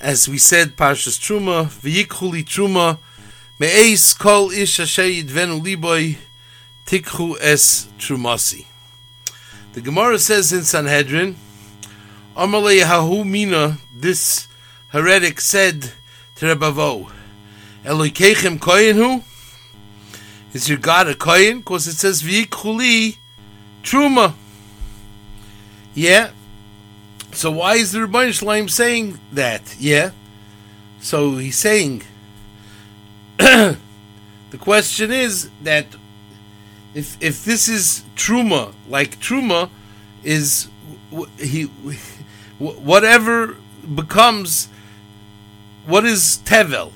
as we said, Parshas Truma, V'yikhuli Truma, Me'eis kol ish asher yidvenu liboy, tikhu es trumasi. The Gemara says in Sanhedrin, Amalei hahu mina, this heretic said to Rebavo, Eloikeichem koyin hu? Is your God a koyin? Because it says v'yikhuli truma. Yeah, so why is the Rebbeinu Shalom saying that? Yeah. So he's saying the question is that if if this is truma, like truma is he whatever becomes what is tevel?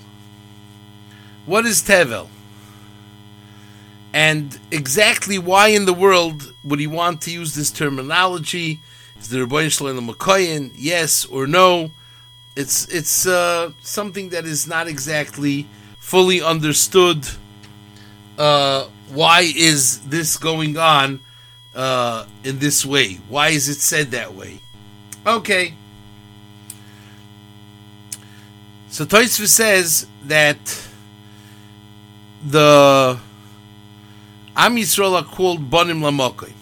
What is tevel? And exactly why in the world would he want to use this terminology? Is the Rebbeinu Shalom Makoyin? Yes or no? It's it's uh, something that is not exactly fully understood. Uh, why is this going on uh, in this way? Why is it said that way? Okay. So Tosfos says that the Am Yisrael are called Bonim Lamokoy.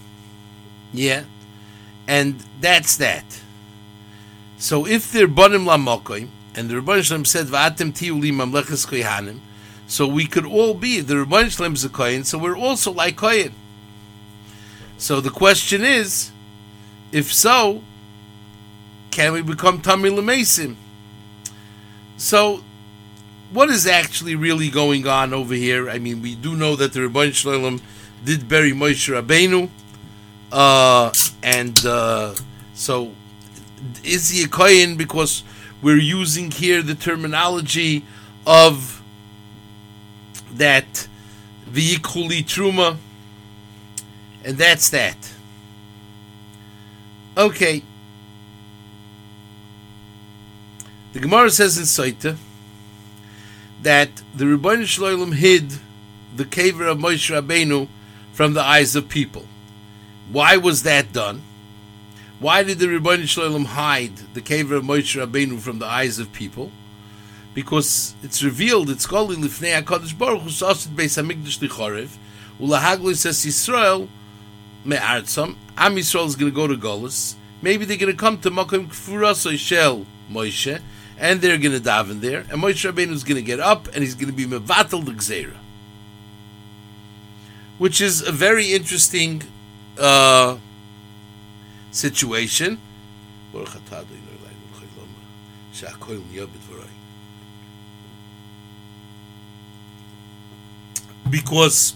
Yeah and that's that. So if they're banim lamokoy, and the Rebbeinu Shalom said va'atem tiuli mamleches kohanim, so we could all be the Rebbeinu Shalom is a so we're also like kohen. So the question is, if so, can we become tamil lemesim? So, what is actually really going on over here? I mean, we do know that the Rebbeinu Shalom did bury Moshe Rabbeinu. Uh, and uh, so, is he a kohen because we're using here the terminology of that v'yikuli truma, and that's that. Okay. The Gemara says in Sotah that the Rebbeinu Shalom hid the caver of Moshe Rabbeinu from the eyes of people. Why was that done? Why did the Rebbeinu Shalom hide the cave of Moshe Rabbeinu from the eyes of people? Because it's revealed, it's called in Lifnei HaKadosh Baruch Hu Sasid Beis HaMikdash Lichorev Ulahaglu says Yisrael Me'artzam Am Yisrael is going to go to Golis Maybe they're going to come to Makom Kfurasoi Shel Moshe and they're going to daven there and Moshe Rabbeinu is going to get up and he's going to be Mevatel the Gzeira which is a very interesting uh, situation. Because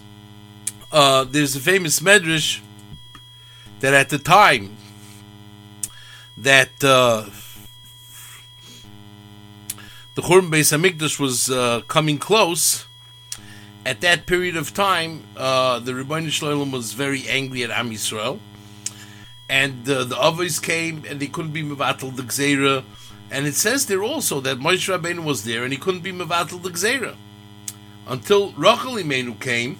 uh, there's a famous medrash that at the time that uh, the Churban Beis Hamikdash was uh, coming close, at that period of time, uh, the Rebbeinu Shalom was very angry at Am Yisrael, and uh, the others came and they couldn't be mevatel the gzeira, and it says there also that Moshe Rabbeinu was there and he couldn't be mevatel the gzeira. Until Rachel Imenu came,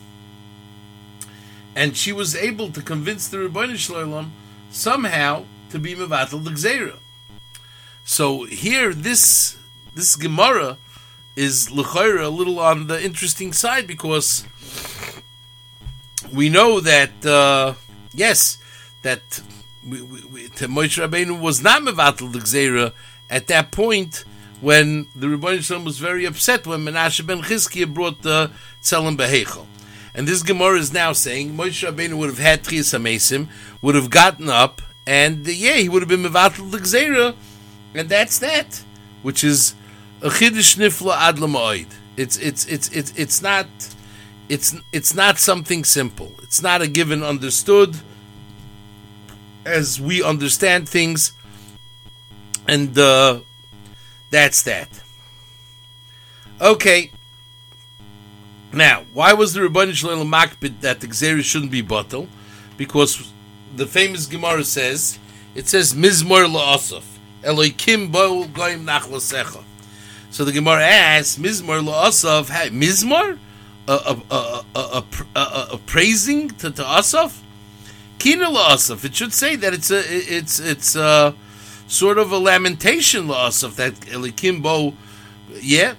and she was able to convince the Rebbeinu Shalom somehow to be mevatel the gzeira. So here, this this Gemara is l'chayra a little on the interesting side because we know that uh, yes, that we, we, Moshe Rabbeinu was not mevatel gzeira at that point when the Rebbeinu Shalom was very upset when Menashe ben Chizkiah brought the Tzelem Behechel. And this Gemara is now saying Moshe Rabbeinu would have had Trias Amesim, would have gotten up, and yeah, he would have been mevatel gzeira, and that's that, which is a chiddush nifla ad. It's it's it's it's it's not it's it's not something simple. It's not a given understood as we understand things, and uh, that's that. Okay. Now, why was the Rebbeinu Shalom that the Xeris shouldn't be bottle? Because the famous Gemara says, it says, Mizmor la'asaf, Eloikim bo goim nachlasecha. So the Gemara asks, Mizmor la'asav, Mizmor? A, a, a, a, praising to, to Asaf? Kina la'asav. It should say that it's a, it's, it's, uh, sort of a lamentation loss of that Elikimbo. Yeah.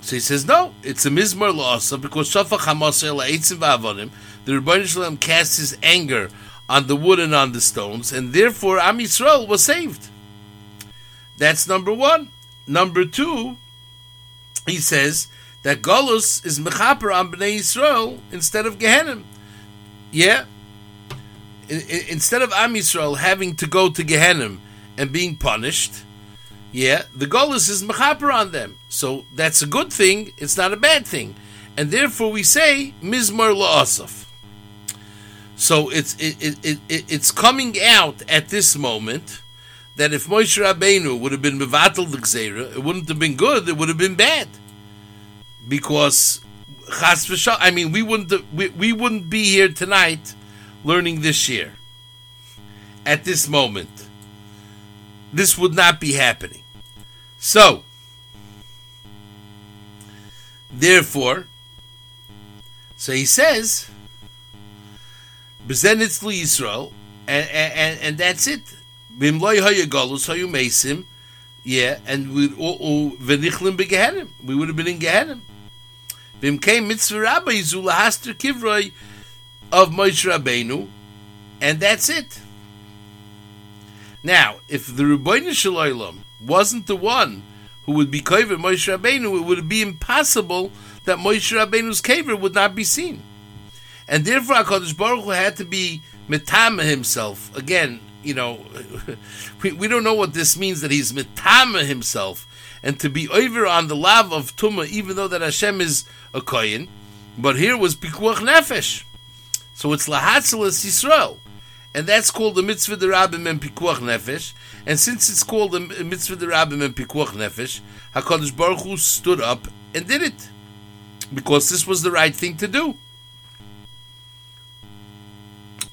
So he says, no, it's a Mizmar loss because Shafach HaMasel Eitzim Va'avonim, the Rebbeinu Shalom cast his anger on the wood and on the stones, and therefore Am Yisrael was saved. That's number one. Number two, he says that Golus is Mechaper on Bnei Yisrael instead of Gehenim. Yeah? Instead of Am Yisrael having to go to Gehenim and being punished, yeah, the Golus is Mechaper on them. So that's a good thing, it's not a bad thing. And therefore we say Mizmar La'asaf. So it's it, it, it, it's coming out at this moment that if Moshe Rabbeinu would have been mevatel the gzeira, it wouldn't have been good. It would have been bad because chas v'shal. I mean, we wouldn't we, we wouldn't be here tonight learning this year. At this moment, this would not be happening. So, therefore, so he says B'zenitz Yisrael, and, and, and that's it. Yeah, and we uh, uh, v'nichlim begehenim. We would have been in Gehenim. Came mitzvah rabbi zulahaster kivroi of Moshe Rabbeinu, and that's it. Now, if the Rebbeinu Shalom wasn't the one who would be kover Moshe Rabbeinu, it would be impossible that Moshe Rabbeinu's kaver would not be seen and therefore Hakadosh Baruch Hu had to be mitama himself. Again, you know, we, we don't know what this means that he's mitama himself and to be over on the love of tuma, even though that Hashem is a koyin. But here was pikuach nefesh, so it's lahatzelas Yisrael. And that's called the mitzvah the rabbim and pikuach nefesh. And since it's called the mitzvah the rabbim and pikuach nefesh, Hakadosh Baruch Hu stood up and did it because this was the right thing to do.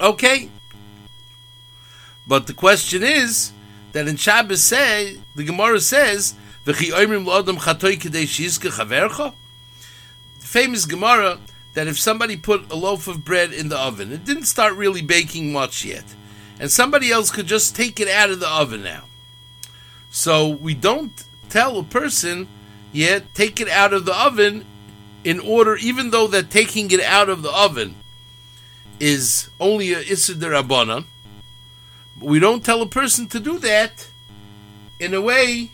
Okay. But the question is that in Shabbos say the Gemara says the famous Gemara that if somebody put a loaf of bread in the oven, it didn't start really baking much yet, and somebody else could just take it out of the oven now. So we don't tell a person yet take it out of the oven in order, even though that taking it out of the oven is only a Issa Rabbanan. We don't tell a person to do that in a way,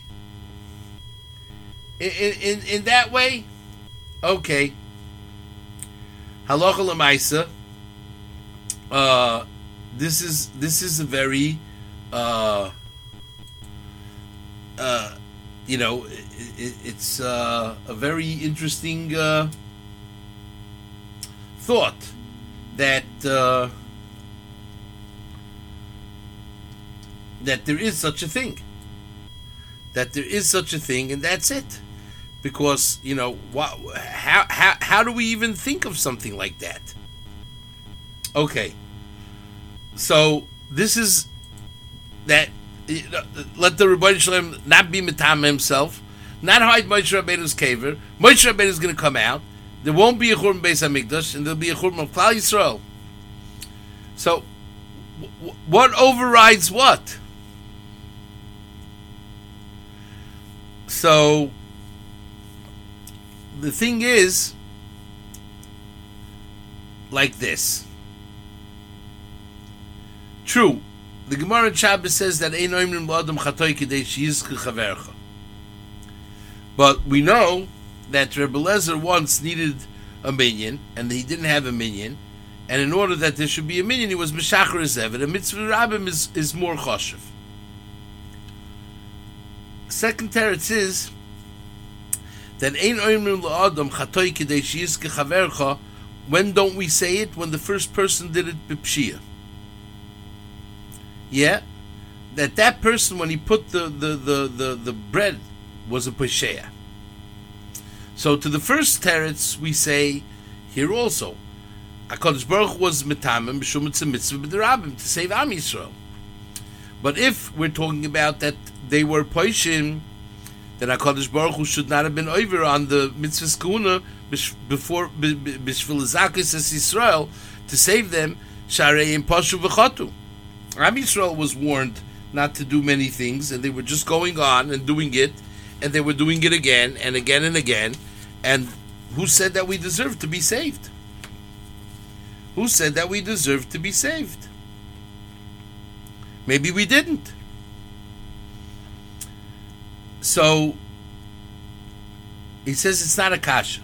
in, in, in that way. Okay. Halacha Lamaisa. Uh, this is this is a very uh, uh, you know it, it's uh, a very interesting uh, thought that that there is such a thing. That there is such a thing, and that's it. Because you know, what, how how how do we even think of something like that? Okay, so this is that. Let the Rebbeinu Shalom not be mitam himself, not hide Moshe Rabbeinu's caver. Moshe Rabbeinu is going to come out there won't be a Churban Beis Hamikdash, and there'll be a Churban of Klal Yisrael. So, w- what overrides what? So, the thing is, like this. True, the Gemara in Shabbos says that Ein Oimrim L'Adam. But we know that Rebbe Lezer once needed a minion, and he didn't have a minion, and in order that there should be a minion, he was Meshachar Zevet, and Mitzvah Rabbim is, is more Choshev. Second teretz is that Ein Oimrim La'adam Chatoy Kidei Shiyizke Chavercha when don't we say it? When the first person did it b'pshia. Yeah? That that person, when he put the, the, the, the, the bread, was a pesheah. So to the first teretz we say here also, Hakadosh Baruch was mitamim b'shum mitzvah b'derabim to save Am Yisrael. But if we're talking about that they were poishim, then Hakadosh Baruch Hu should not have been over on the mitzvah skuna before b'shvil zakis as Yisrael to save them. Sharei in pashu v'chatu. Am Yisrael was warned not to do many things, and they were just going on and doing it, and they were doing it again and again and again. And who said that we deserve to be saved? Who said that we deserve to be saved? Maybe we didn't. So he says it's not a kasha.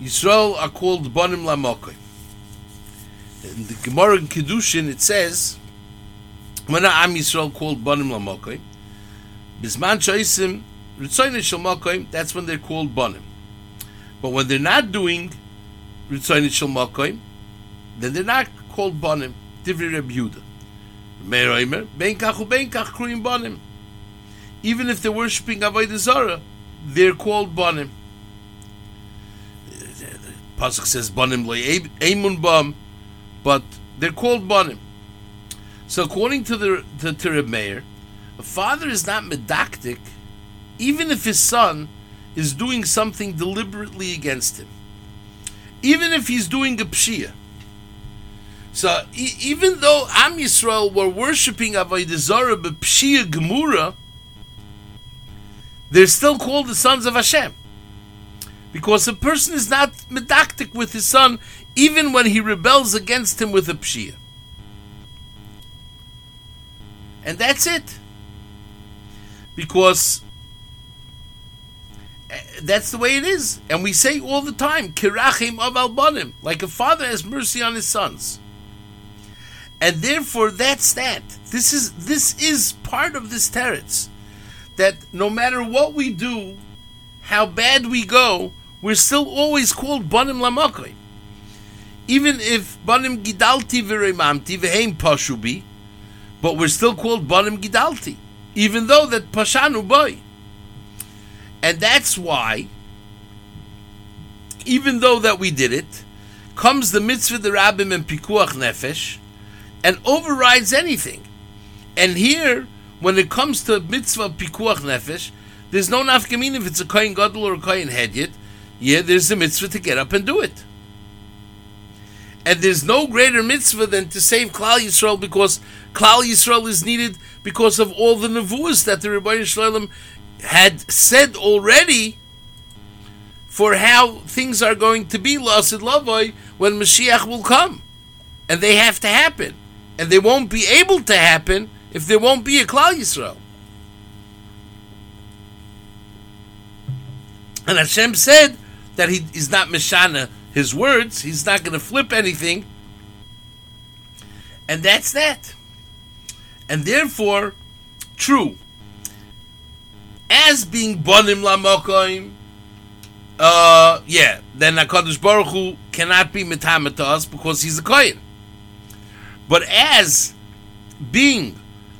Yisrael are called Bonim Lamokoy. In the Gemara in Kedushin it says, when Am Yisrael called Bonim Lamokoy, Bisman Shoisim Ritzoyne Shel that's when they're called Bonim. But when they're not doing Ritzoyne Shel then they're not called Bonim. Divri Reb Yehuda. Even if they're worshipping Avodah Zarah, they're called Bonim. Pasuk says Bonim lo Eimun Bam, but they're called Bonim. So according to the to, to Reb Meir, a father is not medactic, even if his son is doing something deliberately against him. Even if he's doing a pshia. So e- even though Am Yisrael were worshipping Avodah Zarah b'pshia gemura, they're still called the sons of Hashem. Because a person is not medactic with his son even when he rebels against him with a pshia. And that's it. Because eh, that's the way it is. And we say all the time, Kirachim of Albanim, like a father has mercy on his sons. And therefore that's that. This is this is part of this teretz. That no matter what we do, how bad we go, we're still always called Banim Lamakoy. Even if Banim Gidalti Viremamti Veheim Pashubi, but we're still called Banim Gidalti, even though that Pashanu Boy. And that's why, even though that we did it, comes the mitzvah the rabbim and pikuach nefesh, and overrides anything. And here, when it comes to mitzvah pikuach nefesh, there's no nafkamin if it's a kohen gadol or a kohen hedyet. Yeah, there's a mitzvah to get up and do it. And there's no greater mitzvah than to save Klal Yisrael because Klal Yisrael is needed because of all the nevuahs that the Rebbeinu Shalom had said already for how things are going to be Lasid Lavoi when Mashiach will come. And they have to happen. And they won't be able to happen if there won't be a Klal Yisrael. And Hashem said that he is not Mishana his words. He's not going to flip anything. And that's that. And therefore, true. As being Bonim Lamokoim, uh, yeah, then HaKadosh Baruch Hu cannot be us because he's a Kohen. But as being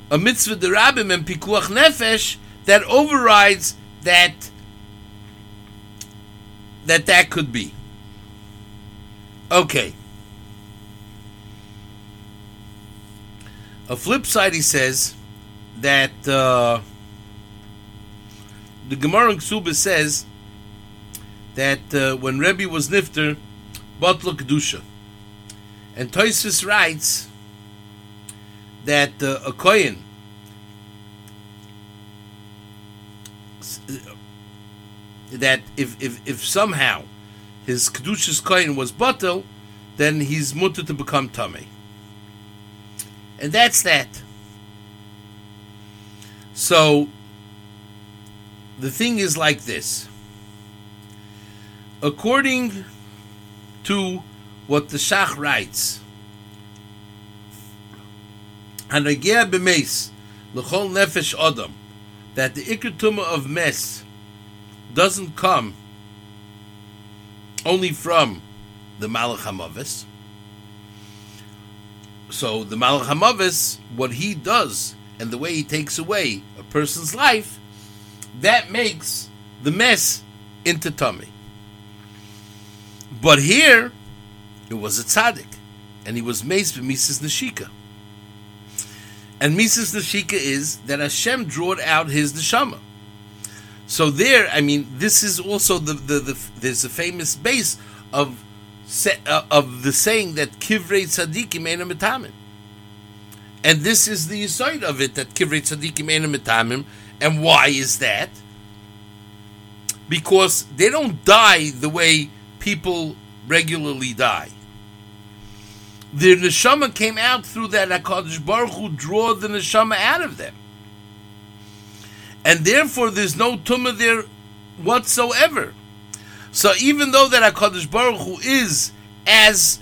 a mitzvah derabim and pikuach nefesh, that overrides that that that could be. Okay. A flip side, he says that uh, the Gemara in Ksuba says that uh, when Rebbe was nifter, Batla Kedusha. And Toysis writes that a Kohen that if, if, if somehow his Kedushas Kohen was Batel, then he's mutter to become tummy. And that's that. So, the thing is like this. According to what the Shach writes, That the ikr of mes doesn't come only from the Malach Hamavis. So the Malach Hamavis, what he does and the way he takes away a person's life, that makes the mess into tummy. But here, it was a tzaddik, and he was maced with Mises Nashika. And Mises Nashika is that Hashem drawed out his neshama. So there, I mean, this is also the, the, the there's a famous base of uh, of the saying that kivrei tzaddikim ain't metamin. And this is the side of it that kivrei tzaddikim enam mitamim. And why is that? Because they don't die the way people regularly die. The neshama came out through that Hakadosh Baruch Hu draw the neshama out of them, and therefore there's no tumah there whatsoever. So even though that Hakadosh Baruch Hu is as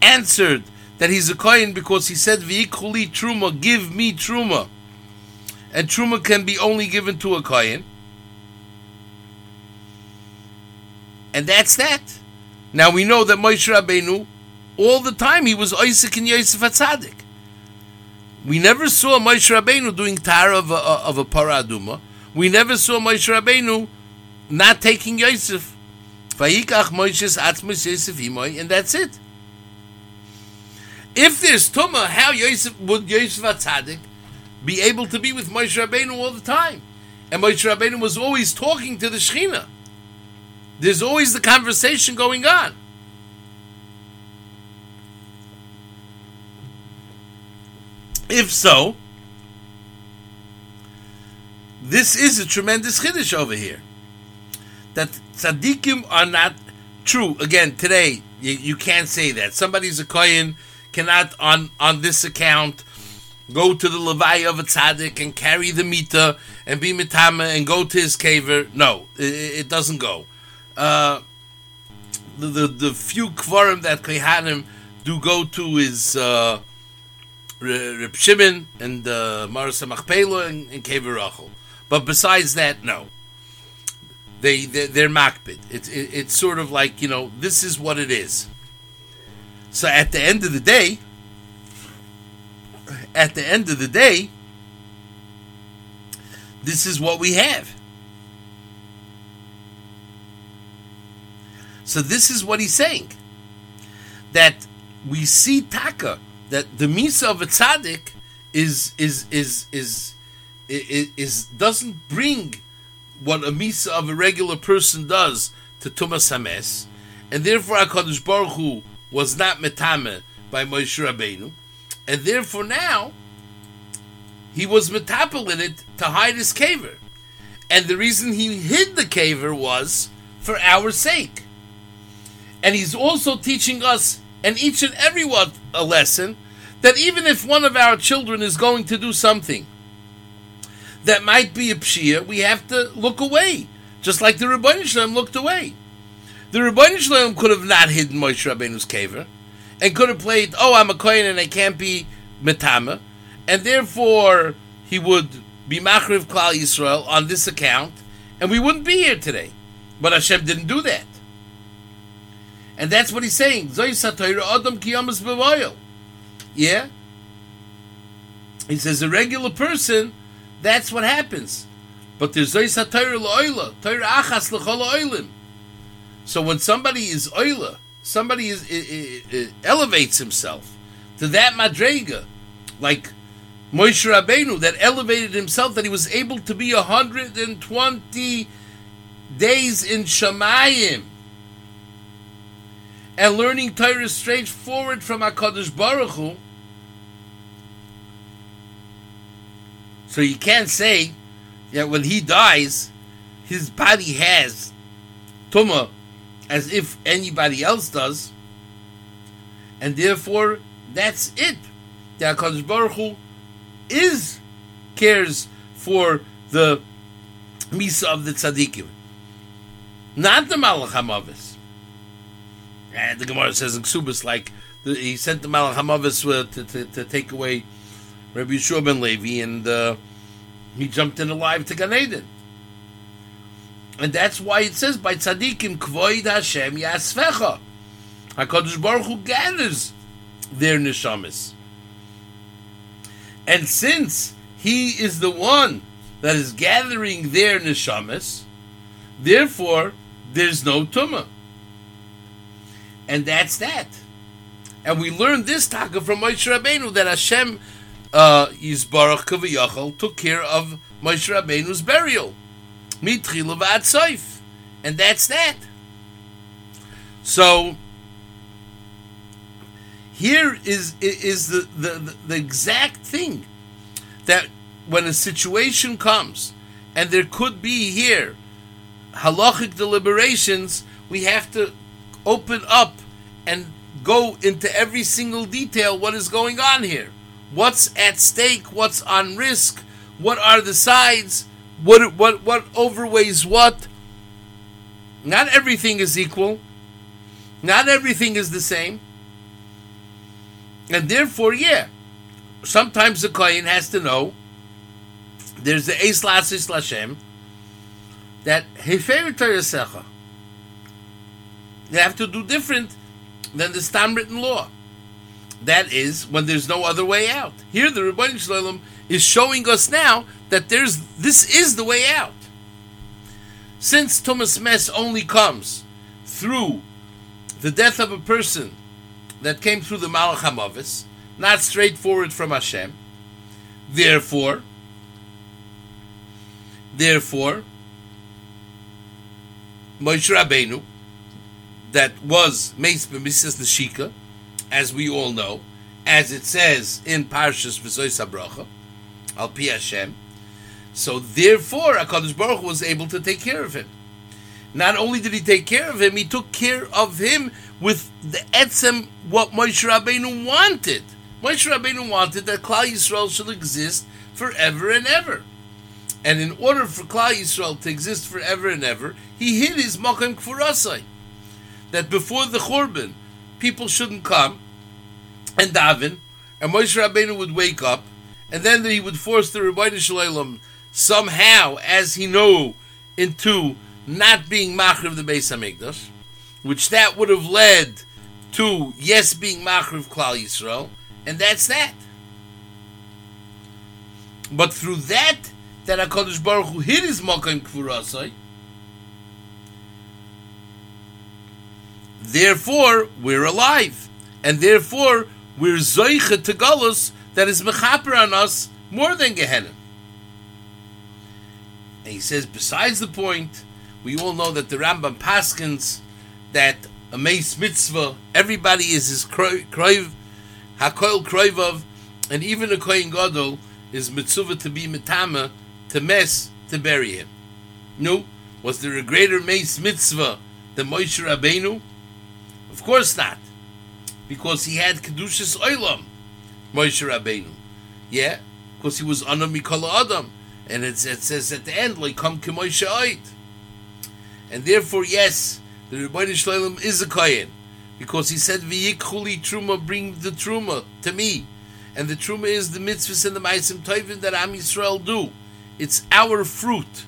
answered that he's a kohen because he said "V'ikuli truma, give me truma," and truma can be only given to a kohen, and that's that. Now we know that Moshe Rabbeinu, all the time he was Isaac and Yosef Atzadik. We never saw Moshe Rabbeinu doing tar of a, of a paraduma. We never saw Moshe Rabbeinu not taking Yosef. And that's it. If there's Tumah, how Yosef, would Yosef Atzadik be able to be with Moshe Rabbeinu all the time? And Moshe Rabbeinu was always talking to the Shekhinah. There's always the conversation going on. If so, this is a tremendous chiddush over here. That tzaddikim are not true. Again, today you, you can't say that somebody's a kohen cannot on on this account go to the levaya of a tzaddik and carry the mita and be mitama and go to his caver. No, it, it doesn't go. Uh, the, the the few kvarim that kohanim do go to is uh, Reb Shimon and uh, Marasa Machpela and, and. But besides that, no. They, they they're makbid. It's it, it's sort of like you know this is what it is. So at the end of the day, at the end of the day, this is what we have. So this is what he's saying. That we see taka that the misa of a tzaddik is is is is is, is doesn't bring what a misa of a regular person does to tumas hames, and therefore Hakadosh Baruch Hu was not metame by Moshe Rabbeinu, and therefore now he was metapel in it to hide his caver, and the reason he hid the caver was for our sake, and he's also teaching us and each and every one a lesson that even if one of our children is going to do something that might be a pshia, we have to look away, just like the Rebbeinu Shalom looked away. The Rebbeinu Shalom could have not hidden Moshe Rabbeinu's caver, and could have played, "Oh, I'm a kohen and I can't be metama," and therefore he would be machriv klal Yisrael on this account, and we wouldn't be here today. But Hashem didn't do that, and that's what he's saying. Yeah. He says a regular person that's what happens. But there's Zois HaTorah La'oila, Torah Achas L'chol. So when somebody is Oila, somebody is, it, it, it elevates himself to that Madrega, like Moshe Rabbeinu, that elevated himself, that he was able to be 120 days in Shemayim and learning Torah straightforward from HaKadosh Baruch Hu, So you can't say that when he dies, his body has tuma as if anybody else does, and therefore that's it. The Hakadosh Baruch Hu is cares for the misa of the tzaddikim, not the Malach Hamavis. And the Gemara says in Ksubas, like he sent the Malach Hamavis to, to, to take away Rabbi Yeshua ben Levi, and uh, he jumped in alive to Gan Eden. And that's why it says by tzaddikim kvoid Hashem yasvecha. Hakadosh Baruch Hu gathers their neshamas, and since He is the one that is gathering their neshamas, therefore there's no tumah, and that's that. And we learned this taka from Moshe Rabbeinu that Hashem uh, Yisbarach Kaviyachal took care of Moshe Rabbeinu's burial. Mitchila V'atzoif. And that's that. So, here is is the, the, the exact thing that when a situation comes and there could be here halachic deliberations, we have to open up and go into every single detail what is going on here. What's at stake? What's on risk? What are the sides? What what what overweighs what? Not everything is equal. Not everything is the same. And therefore, yeah, sometimes the Kohen has to know there's the Eis Lasis Lashem that Hefer Yosecha. They have to do different than the Stam written law. That is when there's no other way out. Here, the Rebbeinu Shalom is showing us now that there's this is the way out. Since Tumas Mes only comes through the death of a person that came through the Malach Hamavis, not straightforward from Hashem, therefore, therefore, Moshe Rabbeinu, that was Meis B'Misas Neshika, as we all know, as it says in Parshas V'Zois HaBracha, Al Pi Hashem. So therefore, HaKadosh Baruch Hu was able to take care of him. Not only did he take care of him, he took care of him with the etzem what Moshe Rabbeinu wanted. Moshe Rabbeinu wanted that Klal Yisrael should exist forever and ever. And in order for Klal Yisrael to exist forever and ever, he hid his Makom Kfurasai. That before the Churban, people shouldn't come and daven, and Moshe Rabbeinu would wake up, and then he would force the Rebbeinu Shalom somehow, as he knew, into not being Machriv of the Beis Hamikdash, which that would have led to yes being Machriv Klal Yisrael, and that's that. But through that, that Hakadosh Baruch Hu hid his Makom Kfurasai. Therefore, we're alive, and therefore we're zoicha to galus that is mechaper on us more than Gehenna. And he says, besides the point, we all know that the Rambam paskins that a mace mitzvah, everybody is his kroiv, hakoil kroivav, and even a kohen gadol is mitzvah to be mitama, to mess, to bury him. No, was there a greater mace mitzvah than Moshe Rabbeinu? Of course not, because he had kedushas oilam, Moshe Rabbeinu. Yeah, because he was anam mikol adam, and it says at the end like come Moshe oid. And therefore, yes, the Rebbeinu Shalom is a kohen because he said v'yikhuli truma, bring the truma to me, and the truma is the mitzvahs and the ma'asim tovim that Am Yisrael do. It's our fruit.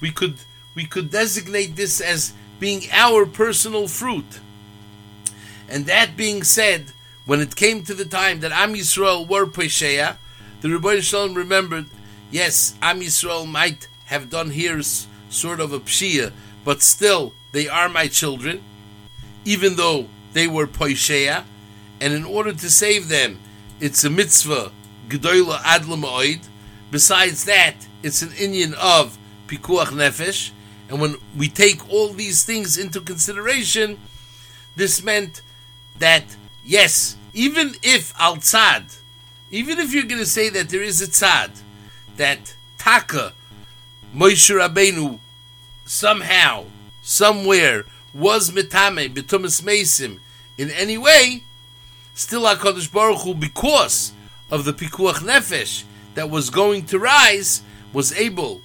We could we could designate this as being our personal fruit. And that being said, when it came to the time that Am Yisrael were Pesheya, the Rebbeinu Shalom remembered, yes, Am Yisrael might have done here sort of a pshia, but still they are my children, even though they were poisheya, and in order to save them, it's a mitzvah gedola adla Besides that, it's an Indian of pikuach nefesh, and when we take all these things into consideration, this meant that yes, even if al tzad, even if you're going to say that there is a tzad, that taka Moshe Rabbeinu somehow, somewhere, was mitame betumas mesim in any way, still Hakadosh Baruch Hu, because of the pikuach nefesh that was going to rise, was able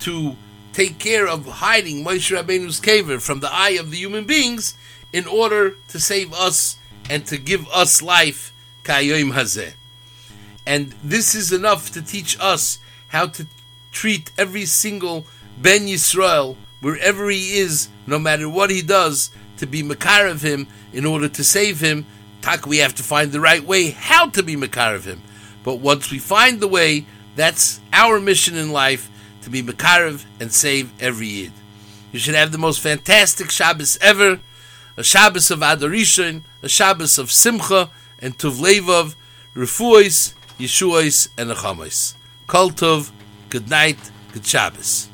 to take care of hiding Moshe Rabbeinu's caver from the eye of the human beings in order to save us and to give us life. Kayoim hazeh. And this is enough to teach us how to treat every single Ben Yisrael, wherever he is, no matter what he does, to be Makar of him in order to save him. Tak, we have to find the right way how to be Makar of him. But once we find the way, that's our mission in life to be Makarev and save every Yid. You should have the most fantastic Shabbos ever, a Shabbos of Adoration, a Shabbos of Simcha and Tuvlevov, Refuos, Yeshuos, and Achamos. Kol Tov, Good night. Good Shabbos.